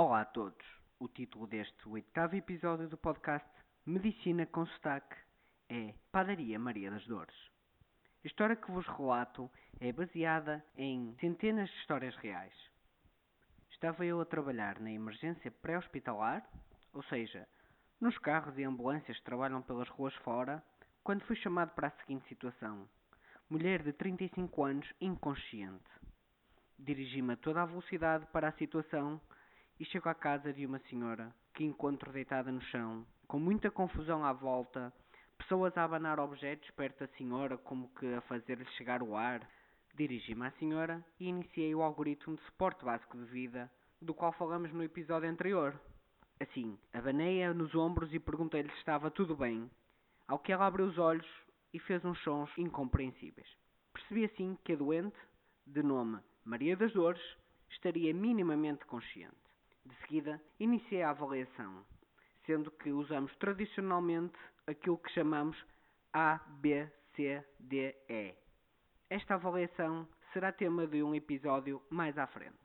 Olá a todos. O título deste oitavo episódio do podcast Medicina com Sotaque é Padaria Maria das Dores. A história que vos relato é baseada em centenas de histórias reais. Estava eu a trabalhar na emergência pré-hospitalar, ou seja, nos carros e ambulâncias que trabalham pelas ruas fora, quando fui chamado para a seguinte situação: mulher de 35 anos inconsciente. Dirigi-me a toda a velocidade para a situação e chego à casa de uma senhora que encontro deitada no chão, com muita confusão à volta, pessoas a abanar objetos perto da senhora, como que a fazer-lhe chegar o ar. Dirigi-me à senhora e iniciei o algoritmo de suporte básico de vida, do qual falamos no episódio anterior. Assim, abanei-a nos ombros e perguntei-lhe se estava tudo bem, ao que ela abriu os olhos e fez uns sons incompreensíveis. Percebi assim que a doente, de nome Maria das Dores, estaria minimamente consciente. De seguida, iniciei a avaliação, sendo que usamos tradicionalmente aquilo que chamamos A, B, C, D, E. Esta avaliação será tema de um episódio mais à frente.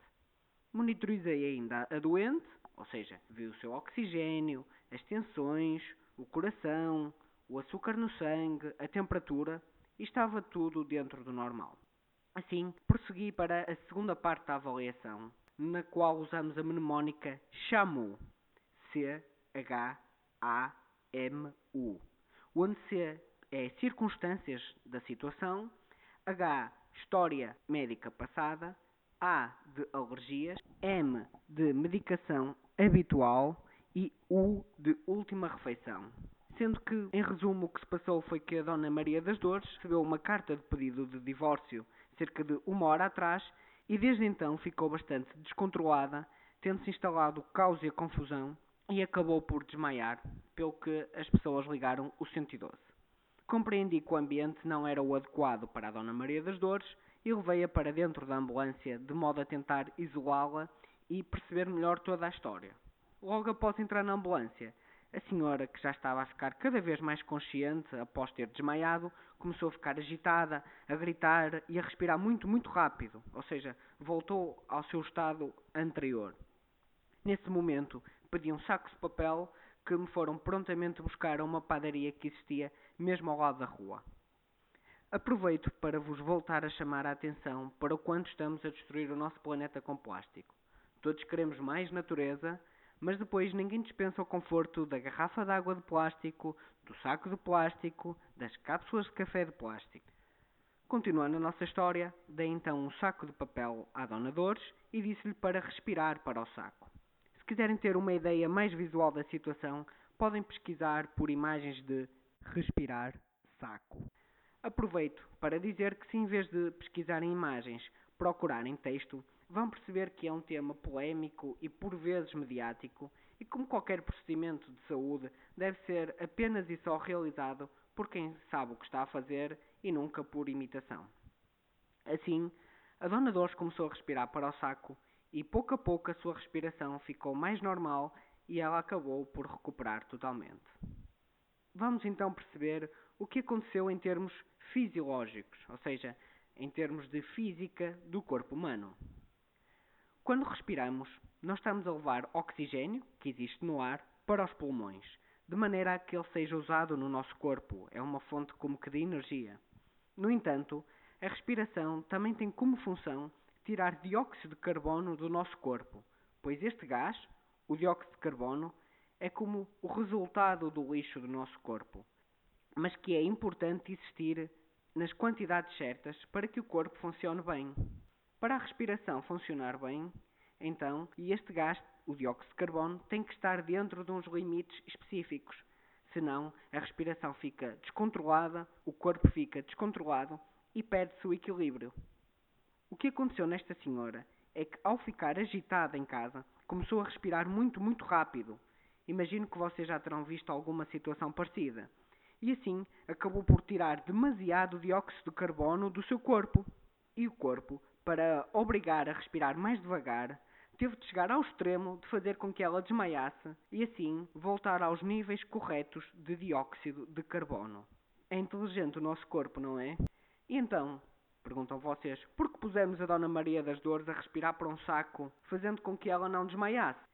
Monitorizei ainda a doente, ou seja, vi o seu oxigênio, as tensões, o coração, o açúcar no sangue, a temperatura e estava tudo dentro do normal. Assim, prossegui para a segunda parte da avaliação, na qual usamos a mnemónica CHAMU. C-H-A-M-U. Onde C é circunstâncias da situação, H, história médica passada, A, de alergias, M, de medicação habitual e U, de última refeição. Sendo que, em resumo, o que se passou foi que a Dona Maria das Dores recebeu uma carta de pedido de divórcio cerca de uma hora atrás, e desde então ficou bastante descontrolada, tendo-se instalado o caos e a confusão, e acabou por desmaiar, pelo que as pessoas ligaram o 112. Compreendi que o ambiente não era o adequado para a Dona Maria das Dores e levei-a para dentro da ambulância, de modo a tentar isolá-la e perceber melhor toda a história. Logo após entrar na ambulância, a senhora, que já estava a ficar cada vez mais consciente após ter desmaiado, começou a ficar agitada, a gritar e a respirar muito, muito rápido, ou seja, voltou ao seu estado anterior. Nesse momento, pedi um saco de papel que me foram prontamente buscar a uma padaria que existia mesmo ao lado da rua. Aproveito para vos voltar a chamar a atenção para o quanto estamos a destruir o nosso planeta com plástico. Todos queremos mais natureza, mas depois ninguém dispensa o conforto da garrafa de água de plástico, do saco de plástico, das cápsulas de café de plástico. Continuando a nossa história, dei então um saco de papel à Dona Dores e disse-lhe para respirar para o saco. Se quiserem ter uma ideia mais visual da situação, podem pesquisar por imagens de respirar saco. Aproveito para dizer que se em vez de pesquisarem imagens, procurarem texto, vão perceber que é um tema polémico e por vezes mediático e como qualquer procedimento de saúde deve ser apenas e só realizado por quem sabe o que está a fazer e nunca por imitação. Assim, a Dona Dores começou a respirar para o saco e pouco a pouco a sua respiração ficou mais normal e ela acabou por recuperar totalmente. Vamos então perceber o que aconteceu em termos fisiológicos, ou seja, em termos de física do corpo humano. Quando respiramos, nós estamos a levar oxigênio, que existe no ar, para os pulmões, de maneira a que ele seja usado no nosso corpo. É uma fonte como que de energia. No entanto, a respiração também tem como função tirar dióxido de carbono do nosso corpo, pois este gás, o dióxido de carbono, é como o resultado do lixo do nosso corpo, mas que é importante existir nas quantidades certas para que o corpo funcione bem. Para a respiração funcionar bem, então, e este gás, o dióxido de carbono, tem que estar dentro de uns limites específicos. Senão, a respiração fica descontrolada, o corpo fica descontrolado e perde-se o equilíbrio. O que aconteceu nesta senhora é que, ao ficar agitada em casa, começou a respirar muito, muito rápido. Imagino que vocês já terão visto alguma situação parecida. E assim, acabou por tirar demasiado dióxido de carbono do seu corpo. E o corpo para obrigar a respirar mais devagar, teve de chegar ao extremo de fazer com que ela desmaiasse e assim voltar aos níveis corretos de dióxido de carbono. É inteligente o nosso corpo, não é? E então, perguntam vocês, por que pusemos a Dona Maria das Dores a respirar para um saco, fazendo com que ela não desmaiasse?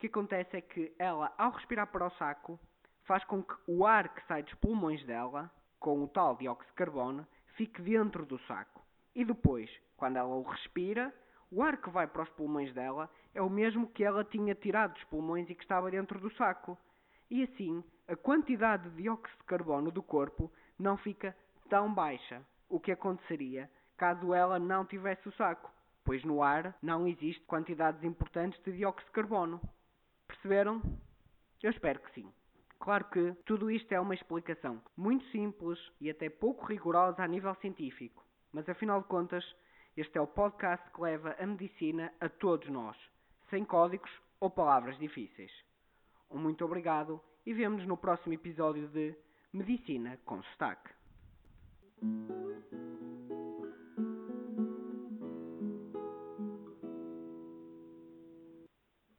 que acontece é que ela, ao respirar para o saco, faz com que o ar que sai dos pulmões dela, com o tal dióxido de carbono, fique dentro do saco. E depois, quando ela o respira, o ar que vai para os pulmões dela é o mesmo que ela tinha tirado dos pulmões e que estava dentro do saco. E assim, a quantidade de dióxido de carbono do corpo não fica tão baixa, o que aconteceria caso ela não tivesse o saco, pois no ar não existe quantidades importantes de dióxido de carbono. Perceberam? Eu espero que sim. Claro que tudo isto é uma explicação muito simples e até pouco rigorosa a nível científico, mas afinal de contas, este é o podcast que leva a medicina a todos nós, sem códigos ou palavras difíceis. Um muito obrigado e vemo-nos no próximo episódio de Medicina com Sotaque.